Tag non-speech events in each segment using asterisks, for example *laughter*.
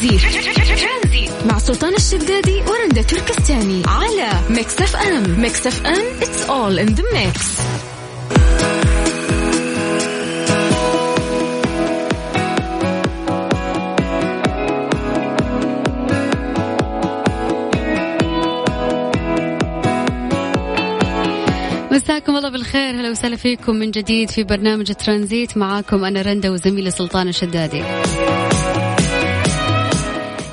ترانزيت. مع سلطان الشدادي ورندا تركستاني على Mix FM. Mix FM it's all in the mix. مساكم الله بالخير. هلا وسهلا فيكم من جديد في برنامج ترانزيت. معاكم أنا رندا وزميلي سلطان الشدادي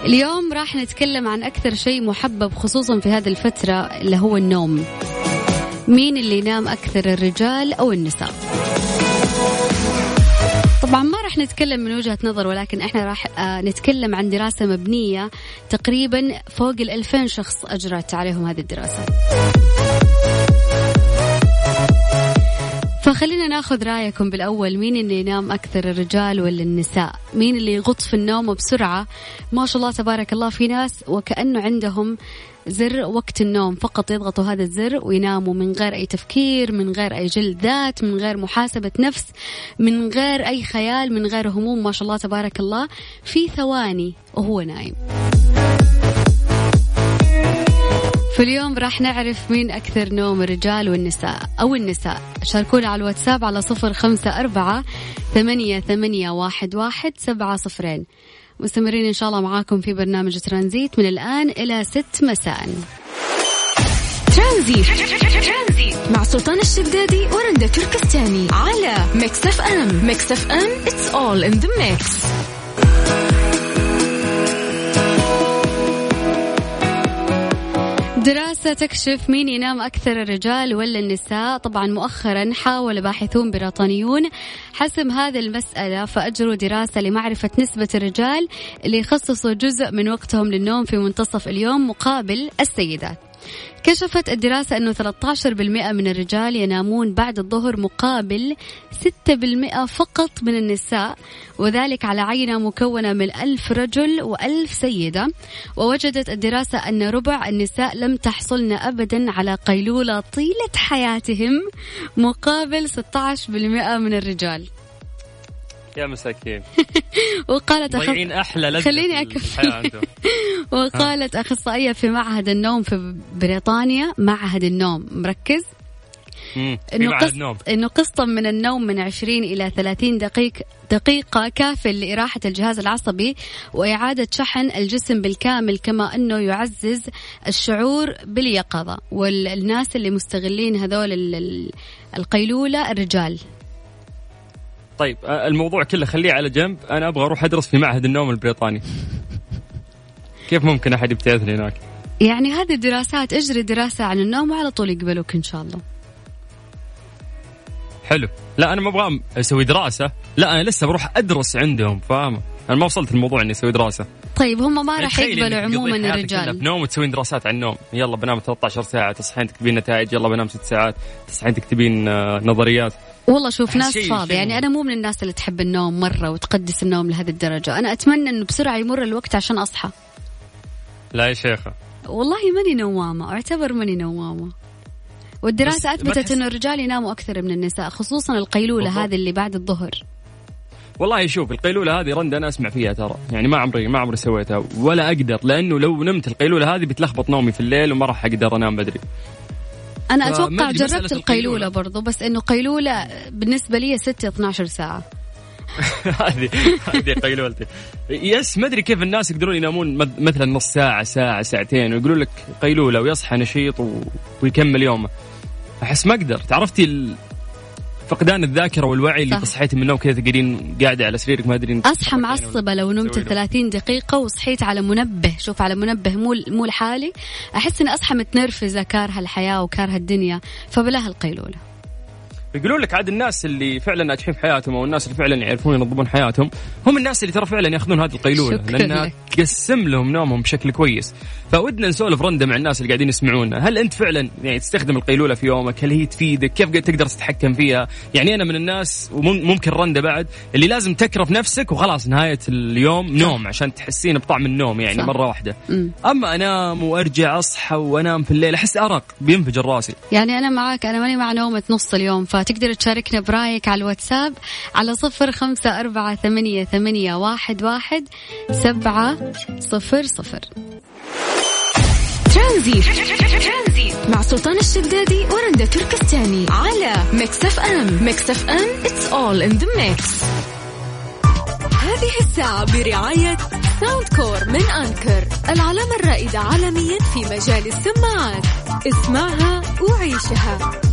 اليوم راح نتكلم عن أكثر شيء محبب خصوصا في هذه الفترة اللي هو النوم. مين اللي ينام أكثر الرجال أو النساء؟ طبعا ما راح نتكلم من وجهة نظر ولكن إحنا راح آه، نتكلم عن دراسة مبنية تقريبا فوق الألفين شخص أجرت عليهم هذه الدراسة. فخلينا ناخذ رأيكم بالأول مين اللي ينام أكثر الرجال ولا النساء؟ مين اللي يغط في النوم بسرعة؟ ما شاء الله تبارك الله في ناس وكأنه عندهم زر وقت النوم فقط يضغطوا هذا الزر ويناموا من غير أي تفكير من غير أي جلد ذات من غير محاسبة نفس من غير أي خيال من غير هموم. ما شاء الله تبارك الله في ثواني وهو نايم. فاليوم راح نعرف مين أكثر نوم الرجال والنساء أو النساء. شاركونا على الواتساب على صفر خمسة أربعة ثمانية, ثمانية واحد, واحد سبعة صفرين. مستمرين إن شاء الله معاكم في برنامج ترانزيت من الآن إلى ست مساء. ترانزيت. مع سلطان الشدادي ورندا تركستاني على Mix FM. Mix FM it's all in the mix. دراسة تكشف مين ينام أكثر الرجال ولا النساء؟ طبعا مؤخرا حاول باحثون بريطانيون حسم هذه المسألة فأجروا دراسة لمعرفة نسبة الرجال اللي يخصصوا جزء من وقتهم للنوم في منتصف اليوم مقابل السيدات. كشفت الدراسة أنه 13% من الرجال ينامون بعد الظهر مقابل 6% فقط من النساء وذلك على عينة مكونة من ألف رجل وألف سيدة. ووجدت الدراسة أن ربع النساء لم تحصلن أبدا على قيلولة طيلة حياتهم مقابل 16% من الرجال. يا مساكين. *laughs* وقالت أخص... أحلى لذة خليني اكفي *laughs* وقالت أخصائية في معهد النوم في بريطانيا معهد النوم. مركز؟ إنه قسط. إنه قسط من النوم من 20 إلى 30 دقيق دقيقة كاف لإراحة الجهاز العصبي وإعادة شحن الجسم بالكامل كما أنه يعزز الشعور باليقظة. والناس اللي مستغلين هذول القيلولة الرجال. طيب الموضوع كله خليه على جنب. أنا أبغى أروح أدرس في معهد النوم البريطاني. كيف ممكن أحد يبتعثني هناك؟ يعني هذه الدراسات اجري دراسة عن النوم وعلى طول يقبلوك إن شاء الله. حلو. لا أنا ما أبغى أسوي دراسة. لا أنا لسه بروح أدرس عندهم فاهمه أنا ما وصلت الموضوع إني أسوي دراسة. طيب هم ما راح يقبلوا عموما الرجال. بنوم وتسوين دراسات عن النوم. يلا بنام 13 ساعة تصحين تكتبين نتائج يلا بنام 6 ساعات تصحين تكتبين آه، نظريات. والله شوف ناس فاضي. يعني أنا مو من الناس اللي تحب النوم مرة وتقدس النوم لهذه الدرجة. أنا أتمنى إنه بسرعة يمر الوقت عشان أصحى. لا يا شيخة. والله ماني نوامة أعتبر ماني نوامة. والدراسة أثبتت أنه الرجال يناموا أكثر من النساء خصوصا القيلولة هذه اللي بعد الظهر. والله شوف القيلولة هذه رند أنا أسمع فيها ترى. يعني ما عمري ما عمري سويتها ولا أقدر لأنه لو نمت القيلولة هذه بتلخبط نومي في الليل وما راح أقدر أنام بدري. أنا أتوقع جربت القيلولة برضو بس إنه قيلولة بالنسبة لي 6 12 ساعة. *laughs* هذه هذه قيلولتي يس ما أدري كيف الناس يقدرون ينامون مثلا نص ساعة ساعة ساعتين ويقولون لك قيلولة ويصحى نشيط و... ويكمل يومه. أحس ما أقدر. تعرفتي فقدان الذاكرة والوعي اللي تصحيتي من النوم كذا تقعدين قاعدة على سريرك ما أدري أصحى معصبة لو نمت 30 دقيقة وصحيت على منبه. شوف على منبه مو مو لحالي. أحس إني أصحى متنرفزة كارهه الحياة وكارهه الدنيا. فبلاها القيلولة. يقولون لك عاد الناس اللي فعلا ناجحين في حياتهم أو الناس اللي فعلا يعرفون ينظمون حياتهم هم الناس اللي ترى فعلا يأخذون هذه القيلولة لانها تقسم لهم نومهم بشكل كويس. فودنا نسولف رندة مع الناس اللي قاعدين يسمعونا. هل أنت فعلا يعني تستخدم القيلولة في يومك؟ هل هي تفيدك؟ كيف تقدر تتحكم فيها؟ يعني أنا من الناس وممكن رندة بعد اللي لازم تكرف نفسك وخلاص نهاية اليوم نوم عشان تحسين بطعم النوم يعني صح. مرة واحدة. م. أما أنام وأرجع أصحى وأنام في الليل أحس أرق بينفجر راسي. يعني أنا معك أنا ماني مع نومة نص اليوم فات تقدر تشاركنا برأيك على الواتساب على صفر خمسة أربعة ثمانية, ثمانية واحد, واحد سبعة صفر صفر. ترانزي مع سلطان الشدادي ورندا تركستاني على Mix FM. Mix FM it's all in the mix. هذه الساعة برعاية Soundcore من Anker العلامة الرائدة عالميا في مجال السماعات. اسمعها وعيشها.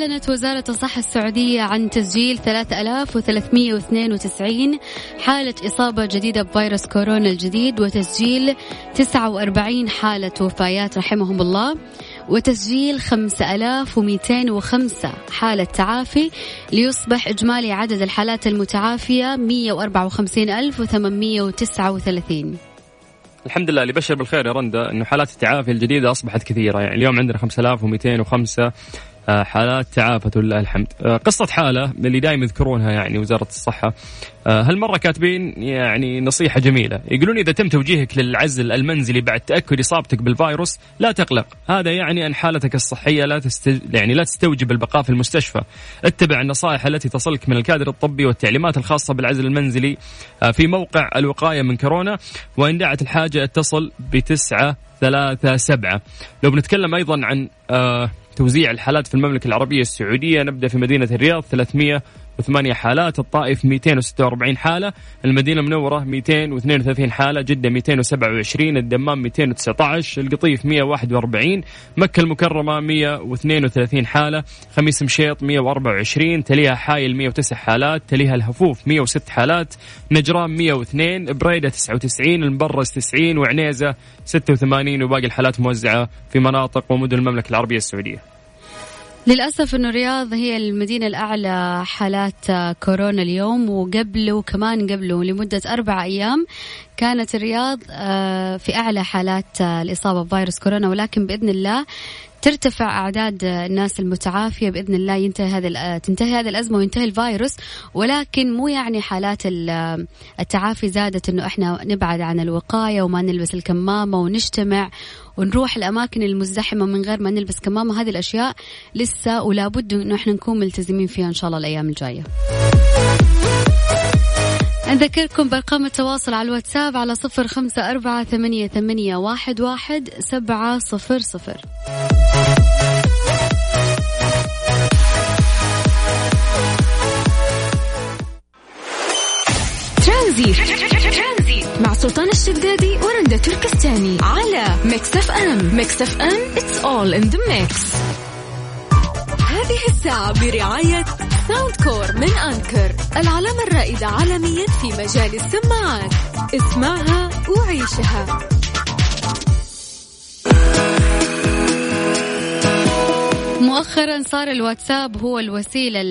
أعلنت وزارة الصحة السعودية عن تسجيل 3392 حالة إصابة جديدة بفيروس كورونا الجديد وتسجيل 49 حالة وفايات رحمهم الله وتسجيل 5205 حالة تعافي ليصبح إجمالي عدد الحالات المتعافية 154839 الحمد لله اللي بشر بالخير يا رندا إنه حالات التعافي الجديدة أصبحت كثيرة. يعني اليوم عندنا 5205 آه، حالات تعافت ولله الحمد. آه، قصة حالة اللي دائما يذكرونها يعني وزارة الصحة. آه، هالمرة كاتبين يعني نصيحة جميلة. يقولون إذا تم توجيهك للعزل المنزلي بعد تأكد إصابتك بالفيروس لا تقلق. هذا يعني أن حالتك الصحية لا تست... يعني لا تستوجب البقاء في المستشفى. اتبع النصائح التي تصلك من الكادر الطبي والتعليمات الخاصة بالعزل المنزلي في موقع الوقاية من كورونا وإن دعت الحاجة اتصل بتسعة ثلاثة سبعة. لو بنتكلم أيضا عن توزيع الحالات في المملكة العربية السعودية. نبدأ في مدينة الرياض 300 وثمانية حالات الطائف 246 حالة المدينة المنورة 232 حالة جدة 227 الدمام 219 القطيف 141 مكة المكرمة 132 حالة خميس مشيط 124 تليها حايل 109 حالات تليها الهفوف 106 حالات نجران 102 بريدة 99 المبرز 90 وعنيزة 86 وباقي الحالات موزعة في مناطق ومدن المملكة العربية السعودية. للأسف أنه الرياض هي المدينة الأعلى حالات كورونا اليوم وقبله وكمان قبله لمدة أربع أيام كانت الرياض آه، في أعلى حالات الإصابة بفيروس كورونا ولكن بإذن الله ترتفع أعداد الناس المتعافية بإذن الله ينتهي هذا تنتهي هذه الأزمة وينتهي الفيروس. ولكن مو يعني حالات التعافي زادت إنه إحنا نبعد عن الوقاية وما نلبس الكمامة ونجتمع ونروح الأماكن المزدحمة من غير ما نلبس كمامة. هذه الأشياء لسه ولا بد إنه إحنا نكون ملتزمين فيها إن شاء الله الأيام الجاية. نذكركم بأرقام التواصل على الواتساب على صفر خمسة أربعة ثمانية, ثمانية واحد, واحد سبعة صفر صفر. ترانزيت مع سلطان الشدادي ورندا تركستاني على Mix FM Mix FM it's all in the mix. هذه الساعة برعاية Soundcore من Anker العلامة الرائدة عالميا في مجال السماعات. اسمعها وعيشها. مؤخرا صار الواتساب هو الوسيلة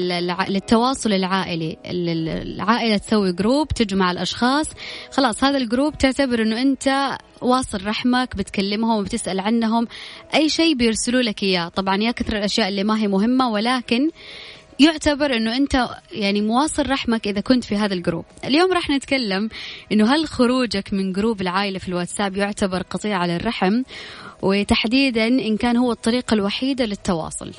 للتواصل العائلي. العائلة تسوي group تجمع الأشخاص. خلاص هذا الـ group تعتبر أنه أنت واصل رحمك بتكلمهم وبتسأل عنهم. أي شيء بيرسلوا لك إياه. طبعا يا كثر الأشياء اللي ما هي مهمة ولكن يعتبر إنه أنت يعني مواصل رحمك إذا كنت في هذا الـ group اليوم راح نتكلم إنه هل خروجك من جروب العائلة في الواتساب يعتبر قطيعة للرحم؟ وتحديدا إن كان هو الطريقة الوحيده للتواصل.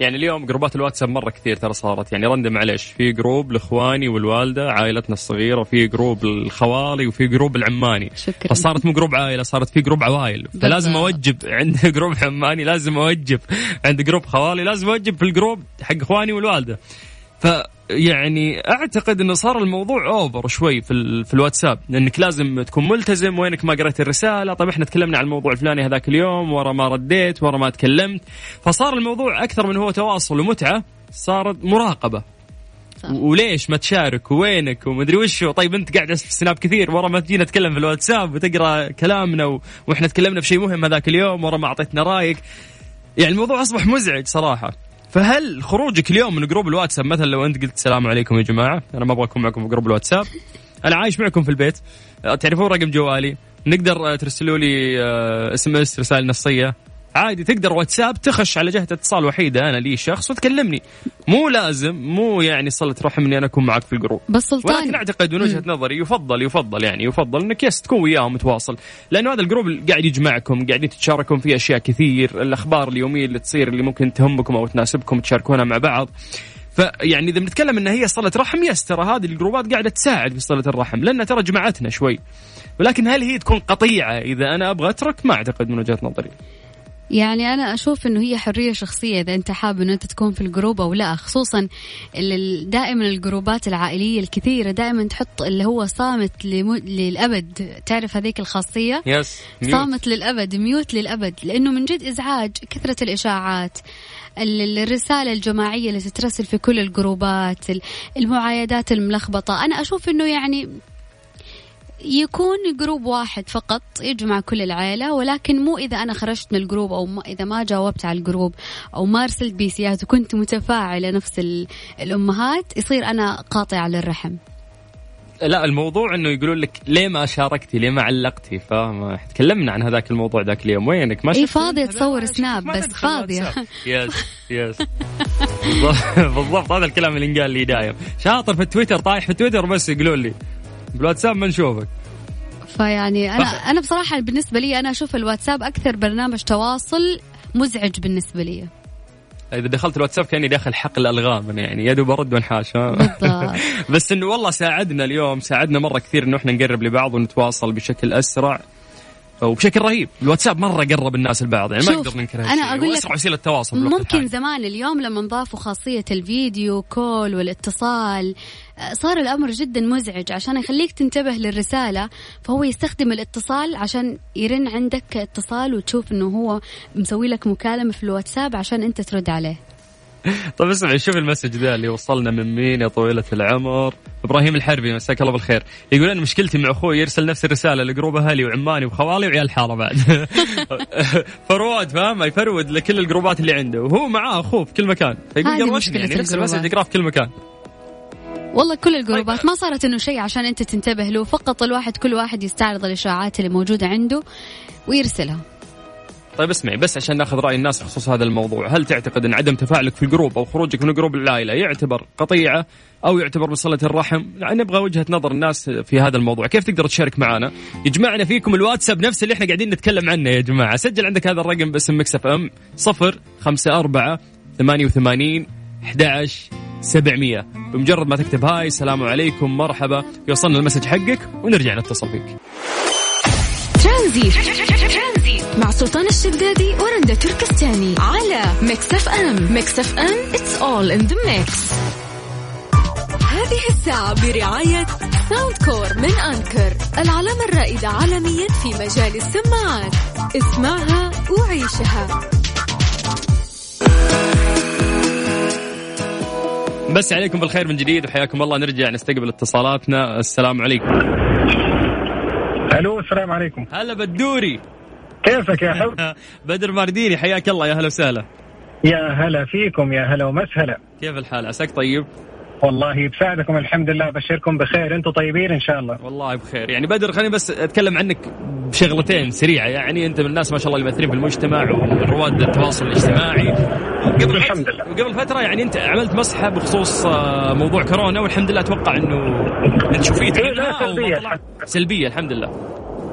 يعني اليوم جروبات الواتساب مرة كثير ترى صارت. يعني رندا معلش في group لإخواني والوالدة عائلتنا الصغيرة وفي group الخوالي وفي group العماني. شكرا. فصارت مو group عائلة صارت في group عوائل. فلازم أوجب عند *laughs* group عماني لازم أوجب عند group خوالي لازم أوجب في الـ group حق إخواني والوالدة. ف يعني أعتقد إنه صار الموضوع over شوي في, في الواتساب لانك لازم تكون ملتزم وينك ما قريت الرسالة طيب إحنا تكلمنا عن الموضوع الفلاني هذاك اليوم ورا ما رديت ورا ما تكلمت فصار الموضوع أكثر من هو تواصل ومتعة صارت مراقبة. صح. وليش ما تشارك؟ وينك؟ ومدري وش طيب أنت قاعد في السناب كثير ورا ما تجينا نتكلم في الواتساب وتقرأ كلامنا و... وإحنا تكلمنا في شيء مهم هذاك اليوم ورا ما أعطيتنا رأيك. يعني الموضوع أصبح مزعج صراحة. فهل خروجك اليوم من group الواتساب مثلا لو انت قلت السلام عليكم يا جماعة أنا ما أبغى اكون معكم في group الواتساب أنا عايش معكم في البيت تعرفون رقم جوالي تقدر ترسلوا لي SMS رسائل نصية عادي تقدر واتساب تخش على جهة اتصال وحيدة أنا لي شخص وتكلمني. مو لازم مو يعني صلة رحم إني أنا أكون معك في ال group. بس سلطان ولكن أعتقد من وجهة نظري يفضل يفضل يعني يفضل إنك yes تكون وياهم متواصل لأنه هذا ال group قاعد يجمعكم قاعدين تتشاركون فيه أشياء كثير. الأخبار اليومية اللي تصير اللي ممكن تهمكم أو تناسبكم تشاركونها مع بعض. فيعني إذا بنتكلم انها هي صلة رحم yes ترى هذه ال groupات قاعدة تساعد في صلة الرحم لانها ترى جمعتنا شوي. ولكن هل هي تكون قطيعة؟ إذا أنا أبغى أترك ما أعتقد من وجهة نظري. يعني أنا أشوف إنه هي حرية شخصية إذا أنت حابب إنه أنت تكون في ال group أو لا خصوصا دائما ال groupات العائلية الكثيرة دائما تحط اللي هو صامت للأبد. تعرف هذيك الخاصية؟ yes صامت للأبد mute للأبد لأنه من جد إزعاج كثرة الإشاعات الرسالة الجماعية اللي تترسل في كل ال groupات المعايدات الملخبطة. أنا أشوف أنه يعني يكون group واحد فقط يجمع كل العائلة ولكن مو إذا أنا خرجت من ال group أو ما إذا ما جاوبت على ال group أو ما أرسلت بي سيات وكنت متفاعلة نفس الأمهات يصير أنا قاطعة للرحم لا الموضوع إنه يقولون لك ليه ما شاركتي؟ ليه ما علقتي؟ فاهم؟ تكلمنا عن هذاك الموضوع ذاك اليوم. وينك؟ ما إي فاضيه تصور سناب بس فاضية. yes yes. بالضبط هذا الكلام اللي قال لي دايم. شاطر في التويتر طايح في التويتر بس يقولون لي. بالواتساب ما نشوفك. فيعني أنا أنا بصراحة بالنسبة لي أنا أشوف الواتساب أكثر برنامج تواصل مزعج بالنسبة لي. إذا دخلت الواتساب كأني داخل حقل الغام يعني يا دوب ارد وانحاش *laughs* بس إنه والله ساعدنا اليوم ساعدنا مرة كثير إنه إحنا نقرب لبعض ونتواصل بشكل أسرع. وبشكل رهيب. الواتساب مرة قرب الناس لبعض يعني ما نقدر ننكر أنا أقول لك وسيلة تواصل ممكن زمان اليوم لما ضافوا خاصية ال video call والاتصال آه، صار الأمر جدا مزعج عشان يخليك تنتبه للرسالة فهو يستخدم الاتصال عشان يرن عندك اتصال وتشوف إنه هو مسوي لك مكالمة في الواتساب عشان أنت ترد عليه. *laughs* طيب اسمع شوف ال message ذا اللي وصلنا من مين يا طويلة العمر. إبراهيم الحربي مساك الله بالخير. يقول أنا مشكلتي مع أخوي يرسل نفس الرسالة ل group أهلي وعماني وخوالي وعيال حارة بعد. *laughs* forward فاهم؟ ي forward لكل ال groupات اللي عنده. وهو معاه أخوه في كل مكان. فيقول مشكلة يعني نفس ال message يقراه في كل مكان. والله كل ال groupات. طيب. ما صارت إنه شيء عشان أنت تنتبه له. فقط الواحد كل واحد يستعرض الإشاعات اللي موجودة عنده ويرسلها. طيب اسمعي بس عشان ناخذ رأي الناس بخصوص هذا الموضوع، هل تعتقد أن عدم تفاعلك في ال group أو خروجك من group العائلة يعتبر قطيعة أو يعتبر صلة الرحم؟ يعني نبغى وجهة نظر الناس في هذا الموضوع، كيف تقدر تشارك معنا؟ يجمعنا فيكم الواتساب نفس اللي إحنا قاعدين نتكلم عنه يا جماعة، سجل عندك هذا الرقم باسم ميكس اف ام 0 5 4 88 11 700 بمجرد ما تكتب hi السلام عليكم مرحبا يوصلنا ال message حقك ونرجع نتصل فيك. ترانزيت مع سلطان الشدادي ورندا تركستاني على ميكس اف ام. ميكس اف ام it's all in the mix. هذه الساعة برعاية ساوند كور من أنكر العلامة الرائدة عالميا في مجال السماعات. اسمعها وعيشها. مسى عليكم بالخير من جديد وحياكم الله. نرجع نستقبل اتصالاتنا. السلام عليكم. ألو السلام عليكم. هلا بدوري. كيفك يا حب؟ *laughs* بدر مارديني حياك الله يا هلا وسهلا. يا هلا فيكم يا هلا ومسهلا. كيف الحال؟ عساك طيب؟ والله بساعدكم الحمد لله بشركم بخير. أنتم طيبين إن شاء الله. والله بخير. يعني بدر خليني بس أتكلم عنك بشغلتين سريعة. يعني أنت من الناس ما شاء الله اللي في المجتمع ومن رواد التواصل الاجتماعي. قبل الحمد لله. وقبل فترة يعني أنت عملت مسحة بخصوص آه، موضوع كورونا والحمد لله أتوقع إنه أنت شوفيتك إيه لا سلبية سلبية الحمد لله.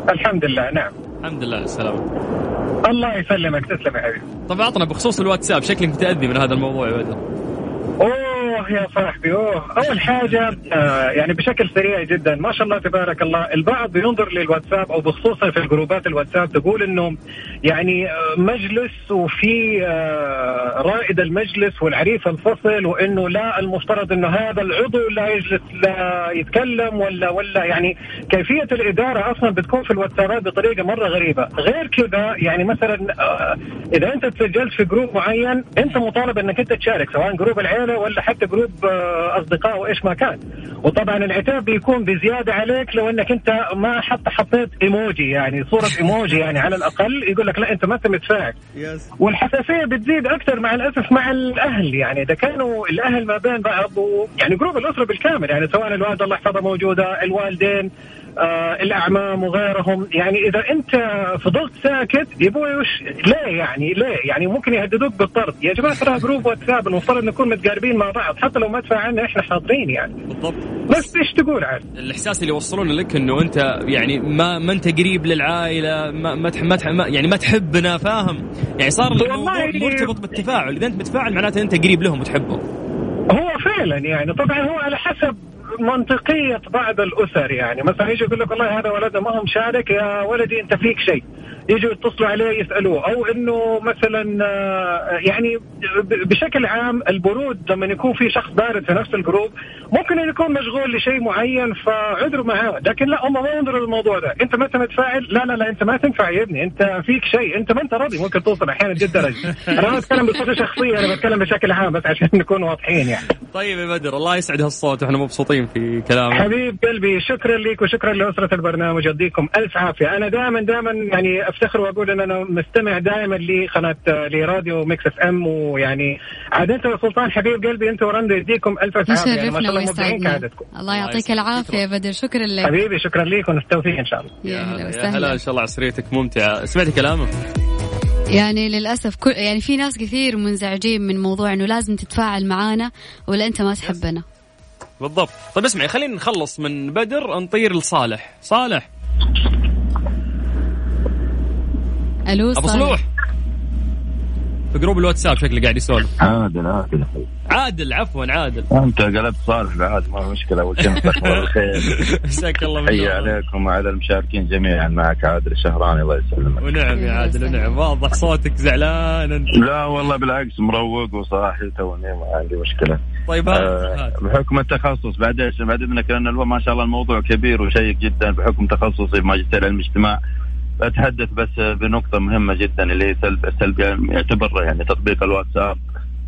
الحمد لله نعم. الحمد لله على السلامه الله يسلمك تسلم يا حبيبي. طب اعطنا بخصوص الواتساب شكلك متأذي من هذا الموضوع يا بدر. أوه يا صاحبي اوه أول حاجة آه يعني بشكل سريع جدا ما شاء الله تبارك الله البعض ينظر للواتساب أو بخصوصا في الجروبات الواتساب تقول إنه يعني آه، مجلس وفي آه رائد المجلس والعريف الفصل وإنه لا المفترض إنه هذا العضو لا يجلس لا يتكلم ولا ولا يعني كيفية الإدارة أصلا بتكون في الواتسابات بطريقة مرة غريبة. غير كذا يعني مثلا آه إذا أنت تسجلت في group معين أنت مطالب إنك أنت تشارك سواء group العيلة ولا حتى group آه، أصدقاء وإيش ما كان. وطبعا العتاب بيكون بزيادة عليك لو إنك أنت ما حتى حطيت إيموجي يعني صورة إيموجي يعني على الأقل يقول لك لا أنت ما انت متفاعل والحساسية بتزيد أكثر مع الأسف مع الأهل يعني إذا كانوا الأهل ما بين بعض يعني group الأسرة بالكامل يعني سواء الوالده الله يحفظها موجودة الوالدين الأعمام وغيرهم. يعني إذا أنت فضلت ساكت يبوي وش؟ ليه يعني ليه يعني ممكن يهددوك بالطرد. يا جماعة ترى group واتساب المفترض نكون متقاربين مع بعض حتى لو ما تفاعلنا إحنا حاضرين يعني. بالضبط. بس إيش تقول عاد؟ الإحساس اللي يوصلونه لك إنه أنت يعني ما ما أنت قريب للعائلة ما ما, تح ما, تح ما يعني ما تحبنا فاهم؟ يعني صار الموضوع مرتبط بالتفاعل. إذا أنت متفاعل معناته أنت قريب لهم وتحبهم. هو فعلا يعني. طبعا هو على حسب منطقية بعض الأسر يعني. مثلا يجي يقول لك والله هذا ولدنا ما هو مشارك يا ولدي أنت فيك شيء. يجوا يتصلوا عليه يسألوه. أو إنه مثلا آه، يعني بشكل عام البرود لما يكون في شخص بارد في نفس ال group ممكن ان يكون مشغول لشيء معين فعذروا معاه. لكن لا هم ما ينظروا للموضوع ده. أنت متى متفاعل لا لا لا أنت ما تنفع يا ابني. أنت فيك شيء. أنت ما أنت راضي. ممكن توصل أحيانا جدا أنا ما بتكلم بصفه شخصيه أنا بتكلم بشكل عام بس عشان نكون واضحين يعني. طيب يا بدر الله يسعد هالصوت. وإحنا مبسوطين في كلامك. حبيب قلبي شكرا لك وشكرا لأسرة البرنامج. يديكم ألف عافية. أنا دائما دائما يعني أفتخر وأقول ان أنا مستمع دائما لقناة لراديو Mix FM ويعني عاد أنت سلطان حبيب قلبي أنت ورندا يديكم ألف عافيه يعني ما شاء الله مبدعين كعادتكم. الله يعطيك العافية يا بدر. شكرا لك. حبيبي شكرا لك وبالتوفيق إن شاء الله. يا هلا وسهلا. إن شاء الله عصريتك ممتعة. سمعتي كلامه يعني للأسف كل يعني في ناس كثير منزعجين من موضوع إنه لازم تتفاعل معانا ولا أنت ما تحبنا. بالضبط. طيب اسمعي خلينا نخلص من بدر نطير لصالح. صالح. ألو أبو صلوح. في جروب الواتساب شكله قاعد يسولف. عادل عادل. عادل عفوا عادل. أنت قلبت صالح بعد ما مشكلة. أول شيء مساك الله بالخير. *laughs* مساك الله حي عليكم وعلى المشاركين جميعا. معك عادل الشهراني الله يسلمك. ونعم يا عادل ونعم. واضح صوتك زعلان أنت. لا والله بالعكس مروق وصاحي توني ما عندي مشكلة. طيب آه بحكم التخصص بعد إيش؟ بعد إذنك لأن ما شاء الله الموضوع كبير وشيق جدا. بحكم تخصصي ماجستير علم اجتماع أتحدث بس بنقطة مهمة جدا اللي هي سلب سلب يعني يعتبر يعني تطبيق الواتساب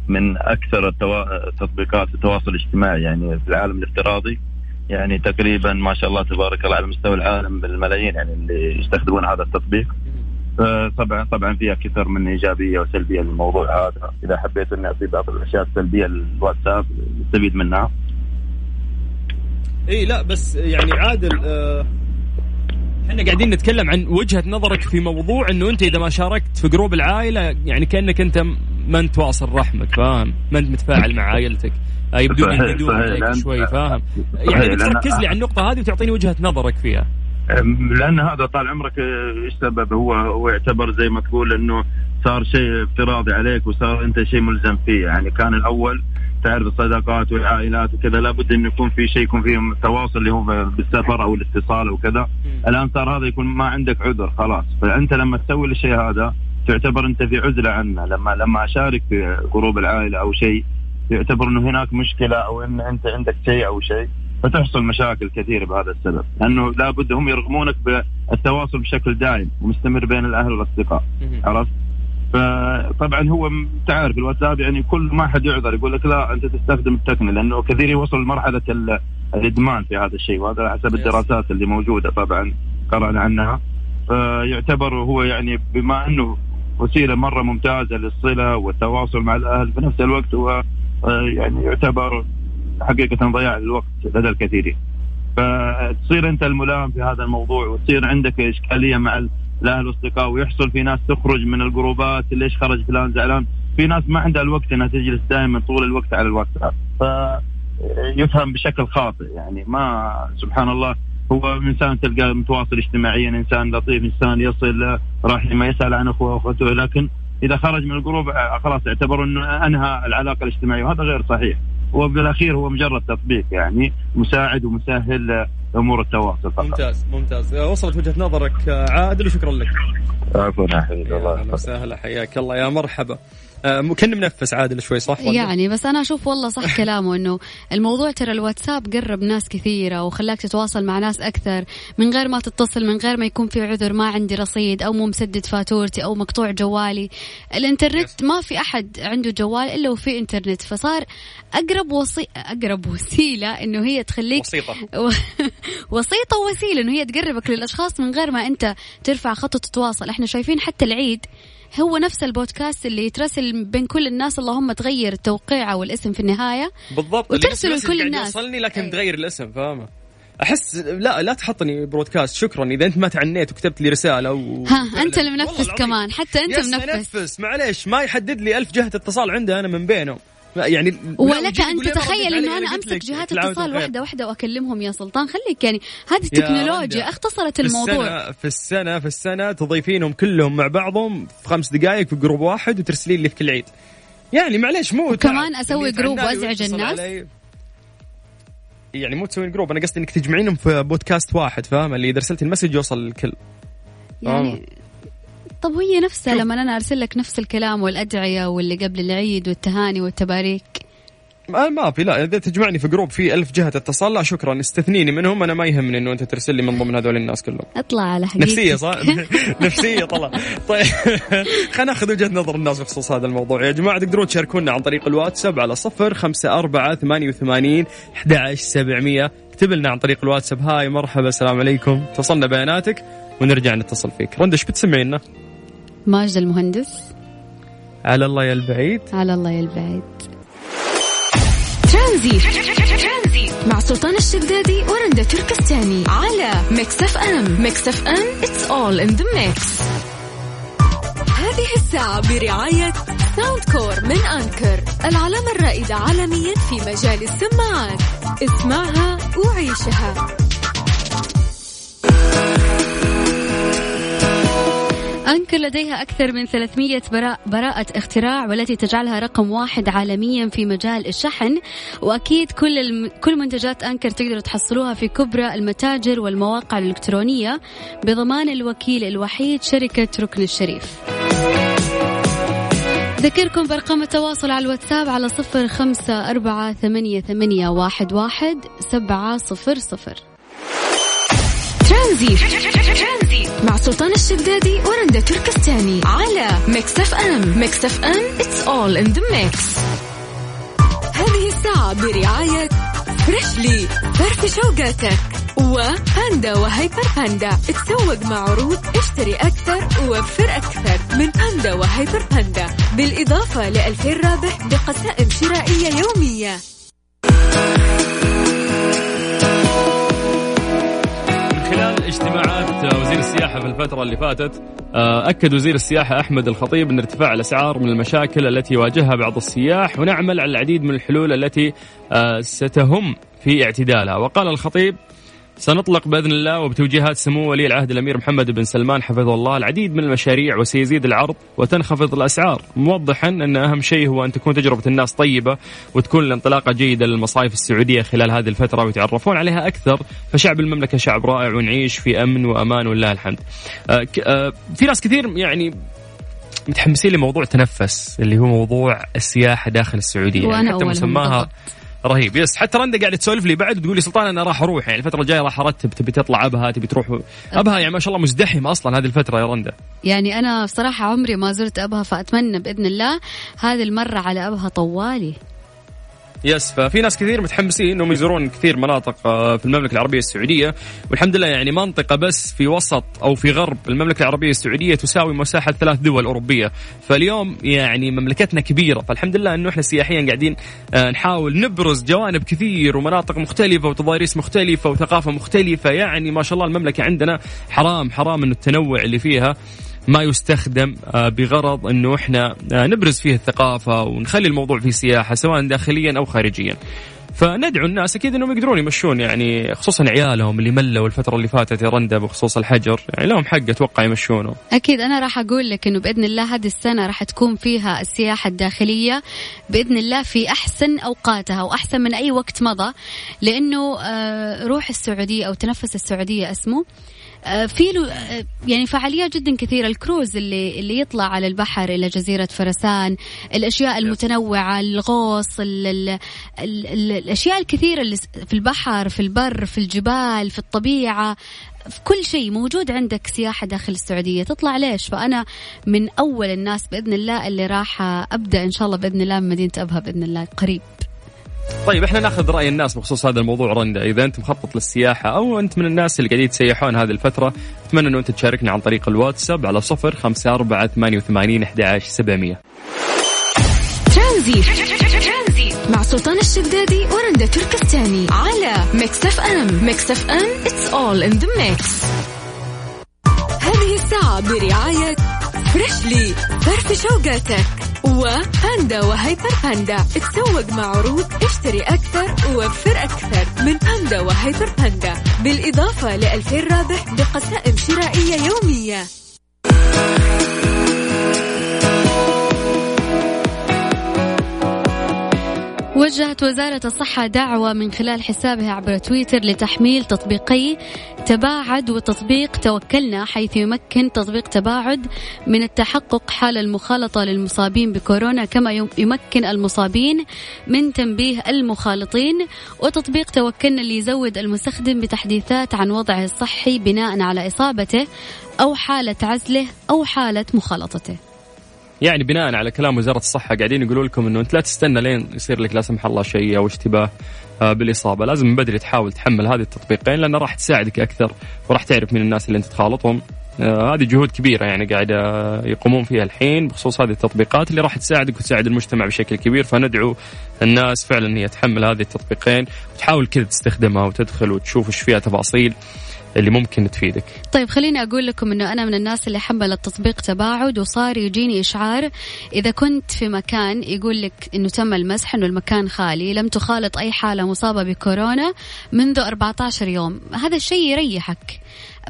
من أكثر التوا... تطبيقات التواصل الاجتماعي يعني في العالم الافتراضي. يعني تقريبا ما شاء الله تبارك الله على مستوى العالم بالملايين يعني اللي يستخدمون هذا التطبيق. طبعا طبعا فيها كثر من إيجابية وسلبية للموضوع هذا. إذا حبيت أني أعطي بعض الأشياء السلبية للواتساب نستفيد منها. إي لا بس يعني عادل آه إحنا قاعدين نتكلم عن وجهة نظرك في موضوع إنه أنت إذا ما شاركت في جروب العائلة يعني كأنك أنت ما أنت واصل رحمك فاهم؟ ما أنت متفاعل مع عائلتك آه، يبدون يهدون عليك شوي فاهم؟ يعني تركز لي على النقطة هذه وتعطيني وجهة نظرك فيها. لأن هذا طال عمرك آه، إيش سبب هو هو يعتبر زي ما تقول إنه صار شيء افتراضي عليك وصار أنت شيء ملزم فيه يعني كان الأول تعرف الصداقات والعائلات وكذا لابد انه يكون في شيء يكون فيهم تواصل اللي هو بالسفر أو الاتصال وكذا الآن صار هذا يكون ما عندك عذر خلاص. فأنت لما تسوي الشيء هذا تعتبر أنت في عزلة عنه. لما لما أشارك في جروب العائلة أو شيء يعتبر إنه هناك مشكلة أو إن أنت عندك شيء أو شيء فتحصل مشاكل كثيرة بهذا السبب. لأنه لابد هم يرغمونك بالتواصل بشكل دائم ومستمر بين الأهل والأصدقاء. عرفت؟ فطبعا هو تعرف الواتساب يعني كل ما حد يعذر يقول لك لا أنت تستخدم التقنيه لأنه كثير يوصل لمرحلة الإدمان في هذا الشيء وهذا حسب الدراسات اللي موجودة طبعا قرأنا عنها فيعتبر هو يعني بما أنه وسيلة مرة ممتازة للصلة والتواصل مع الأهل في نفس الوقت هو آه، يعني يعتبر حقيقة ضياع الوقت لدى الكثيرين. فتصير أنت الملام في هذا الموضوع وتصير عندك إشكالية مع الاهل والاصدقاء ويحصل في ناس تخرج من الجروبات ليش خرج فلان زعلان؟ في ناس ما عندها الوقت إنها تجلس دائما طول الوقت على الواتساب. فيفهم بشكل خاطئ يعني. ما سبحان الله هو إنسان تلقاه متواصل اجتماعيا إنسان لطيف إنسان يصل رحمه يسأل عن أخوه وأخوته. لكن إذا خرج من الجروب خلاص اعتبر إنه أنهى العلاقة الاجتماعية وهذا غير صحيح. وبالأخير هو مجرد تطبيق يعني مساعد ومسهل أمور التواصل فقط. ممتاز ممتاز وصلت وجهة نظرك عادل وشكرا لك. عفوا يا حبيبي الله أهلا وسهلا حياك الله يا مرحبا. آه كان منفس عادل شوي صح؟ يعني بس أنا أشوف والله صح *laughs* كلامه إنه الموضوع ترى الواتساب قرب ناس كثيرة وخلاك تتواصل مع ناس أكثر. من غير ما تتصل من غير ما يكون في عذر ما عندي رصيد أو مو مسدد فاتورتي أو مقطوع جوالي. الإنترنت ما في أحد عنده جوال إلا وفي إنترنت. فصار أقرب وصي أقرب وسيلة إنه هي تخليك وسيطة. *laughs* وسيطة ووسيلة إنه هي تقربك للأشخاص من غير ما أنت ترفع خط تتواصل. إحنا شايفين حتى العيد هو نفس البودكاست اللي يترسل بين كل الناس اللهم تغير التوقيع أو الاسم في النهاية. بالضبط وترسل لكل الناس. يوصلني لكن أي. تغير الاسم فاهمة؟ أحس لا لا تحطني برودكاست شكرا إذا أنت ما تعنيت وكتبت لي رسالة و... ها أنت المنفس كمان حتى أنت منفس منفس معليش ما يحدد لي ألف جهة اتصال عنده أنا من بينهم. يعني ولك أن تتخيل إنه أنا أمسك جهات اتصال واحدة واحدة وأكلمهم يا سلطان خليك يعني هذه التكنولوجيا اختصرت الموضوع. في السنة في السنة تضيفينهم كلهم مع بعضهم في خمس دقائق في group واحد وترسلين لي في كل عيد. يعني معليش مو وكمان أسوي group وأزعج الناس. يعني مو تسوين group أنا قصدي إنك تجمعينهم في broadcast واحد فاهم؟ اللي إذا ارسلت ال message يوصل للكل يعني. طب وهي نفسها لما أنا أرسل لك نفس الكلام والأدعية واللي قبل العيد والتهاني والتباريك؟ ما ما في لا إذا تجمعني في جروب في ألف جهة اتصال لا شكرا. استثنيني منهم أنا ما يهمني إنه أنت ترسل لي من ضمن هذول الناس كلهم. اطلع على حقيقتك نفسية صح؟ *laughs* نفسية طلع. طيب *laughs* خلينا ناخذ وجهة نظر الناس بخصوص هذا الموضوع. يا جماعة تقدرون تشاركونا عن طريق الواتساب على صفر خمسة أربعة ثمانية وثمانين أحد عشر سبعمية. اكتب لنا عن طريق الواتساب. هاي مرحبا السلام عليكم. توصلنا بياناتك ونرجع نتصل فيك. رندوش بتسمعينا؟ ماجد المهندس. على الله يا البعيد. على الله يا البعيد. ترانزي. مع سلطان الشدادي ورندا تركستاني. على Mix FM. Mix FM. It's all in the mix. هذه الساعة برعاية Soundcore من Anker العلامة الرائدة عالميا في مجال السماعات. اسمعها وعيشها. أنكر لديها أكثر من 300 براءة اختراع والتي تجعلها رقم واحد عالميا في مجال الشحن. وأكيد كل الم... كل منتجات أنكر تقدروا تحصلوها في كبرى المتاجر والمواقع الإلكترونية بضمان الوكيل الوحيد شركة ركن الشريف. ذكركم بأرقام التواصل على الواتساب على صفر خمسة أربعة ثمانية, ثمانية واحد, واحد سبعة صفر صفر. ترانزي. مع سلطان الشدادي ورندا تركستاني على Mix FM. Mix FM it's all in the mix. هذه الساعة برعاية Freshly فرفش أوقاتك. وباندا وهيبر باندا تسوق مع عروض اشتري أكثر ووفر أكثر. من باندا وهيبر باندا بالإضافة لألفين رابح بقسائم شرائية يومية. اجتماعات وزير السياحة في الفترة اللي فاتت آه، أكد وزير السياحة أحمد الخطيب أن ارتفاع الأسعار من المشاكل التي يواجهها بعض السياح ونعمل على العديد من الحلول التي آه، ستهم في اعتدالها. وقال الخطيب سنطلق بإذن الله وبتوجيهات سمو ولي العهد الأمير محمد بن سلمان حفظه الله العديد من المشاريع وسيزيد العرض وتنخفض الأسعار. موضحا أن أهم شيء هو أن تكون تجربة الناس طيبة وتكون الانطلاقة جيدة للمصايف السعودية خلال هذه الفترة ويتعرفون عليها أكثر. فشعب المملكة شعب رائع ونعيش في أمن وأمان ولله الحمد. آه آه في ناس كثير يعني متحمسين لموضوع تنفس اللي هو موضوع السياحة داخل السعودية. يعني حتى مسماها رهيب. يس حتى رندا قاعدة تسولف لي بعد وتقول لي سلطان أنا راح أروح. يعني الفترة الجاية راح أرتب تبي تطلع أبها تبي تروح. أبها يعني ما شاء الله مزدحمه أصلا هذه الفترة يا رندا. يعني أنا بصراحة عمري ما زرت أبها فأتمنى بإذن الله هذه المرة على أبها طوالي. يس ففي ناس كثير متحمسين إنهم يزورون كثير مناطق آه، في المملكة العربية السعودية. والحمد لله يعني منطقة بس في وسط أو في غرب المملكة العربية السعودية تساوي مساحة ثلاث دول أوروبية. فاليوم يعني مملكتنا كبيرة. فالحمد لله إنه إحنا سياحيا قاعدين آه، نحاول نبرز جوانب كثير ومناطق مختلفة وتضاريس مختلفة وثقافة مختلفة. يعني ما شاء الله المملكة عندنا حرام حرام إنه التنوع اللي فيها. ما يستخدم آه، بغرض إنه إحنا آه، نبرز فيه الثقافة ونخلي الموضوع فيه سياحة سواء داخليا أو خارجيا. فندعو الناس أكيد إنهم يقدرون يمشون يعني خصوصا عيالهم اللي ملوا الفترة اللي فاتت يا بخصوص الحجر يعني لهم حق أتوقع يمشونه. أكيد أنا راح أقول لك إنه بإذن الله هذه السنة راح تكون فيها السياحة الداخلية بإذن الله في أحسن أوقاتها واحسن من أي وقت مضى لأنه آه، روح السعودية أو تنفس السعودية اسمه في له آه، يعني فعاليات جدا كثيرة. الكروز اللي اللي يطلع على البحر إلى جزيرة فرسان الأشياء المتنوعة الغوص ال ال ال ال الأشياء الكثيرة اللي في البحر في البر في الجبال في الطبيعة في كل شيء موجود عندك سياحة داخل السعودية. تطلع ليش؟ فأنا من أول الناس بإذن الله اللي راح أبدأ إن شاء الله بإذن الله من مدينة أبها بإذن الله قريب. طيب إحنا ناخذ رأي الناس بخصوص هذا الموضوع. رندا إذا أنت مخطط للسياحة أو أنت من الناس اللي قاعدين يتسيحون هذه الفترة أتمنى إنه أنت تشاركنا عن طريق الواتساب على صفر خمسة أربعة ثمانية وثمانين أحد سبعمية. ترانزي مع سلطان الشدادي ورندا تركستاني على Mix FM Mix FM it's all in the mix. هذه الساعة برعاية Freshly فرفش أوقاتك. وباندا وهيبر باندا تسوق مع عروض اشتري أكثر ووفر أكثر. من باندا وهيبر باندا بالإضافة لألفين رابح بقسائم شرائية يومية. وجهت وزارة الصحة دعوة من خلال حسابها عبر تويتر لتحميل تطبيقي تباعد وتطبيق توكلنا حيث يمكن تطبيق تباعد من التحقق حال المخالطة للمصابين بكورونا كما يمكن المصابين من تنبيه المخالطين. وتطبيق توكلنا اللي يزود المستخدم بتحديثات عن وضعه الصحي بناء على إصابته أو حالة عزله أو حالة مخالطته. يعني بناء على كلام وزارة الصحة قاعدين يقولوا لكم إنه أنت لا تستنى لين يصير لك لا سمح الله شيء أو اشتباه آه، بالإصابة، لازم من بدري تحاول تحمل هذه التطبيقين لأنها راح تساعدك أكثر وراح تعرف من الناس اللي أنت تخالطهم. آه، هذه جهود كبيرة يعني قاعدة يقومون فيها الحين بخصوص هذه التطبيقات اللي راح تساعدك وتساعد المجتمع بشكل كبير. فندعو الناس فعلا هي تحمل هذه التطبيقين وتحاول كذا تستخدمها وتدخل وتشوف إيش فيها تفاصيل. اللي ممكن تفيدك. طيب خليني أقول لكم أنه أنا من الناس اللي حملت تطبيق تباعد وصار يجيني إشعار. إذا كنت في مكان يقول لك أنه تم المسح أنه المكان خالي لم تخالط أي حالة مصابة بكورونا منذ 14 يوم هذا الشيء يريحك.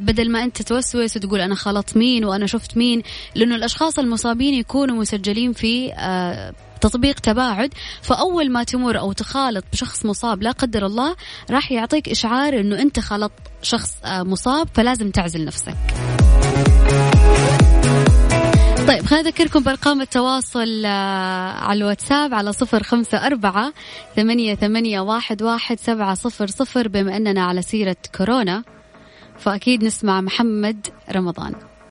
بدل ما أنت توسوس وتقول أنا خلطت مين وأنا شفت مين لأنه الأشخاص المصابين يكونوا مسجلين في آه تطبيق تباعد فأول ما تمر أو تخالط بشخص مصاب لا قدر الله راح يعطيك إشعار إنه أنت خلطت شخص آه، مصاب فلازم تعزل نفسك. طيب خلينا أذكركم بأرقام التواصل آه، على الواتساب على صفر خمسة أربعة ثمانية, ثمانية واحد, واحد سبعة صفر صفر بما أننا على سيرة كورونا. فأكيد نسمع محمد رمضان.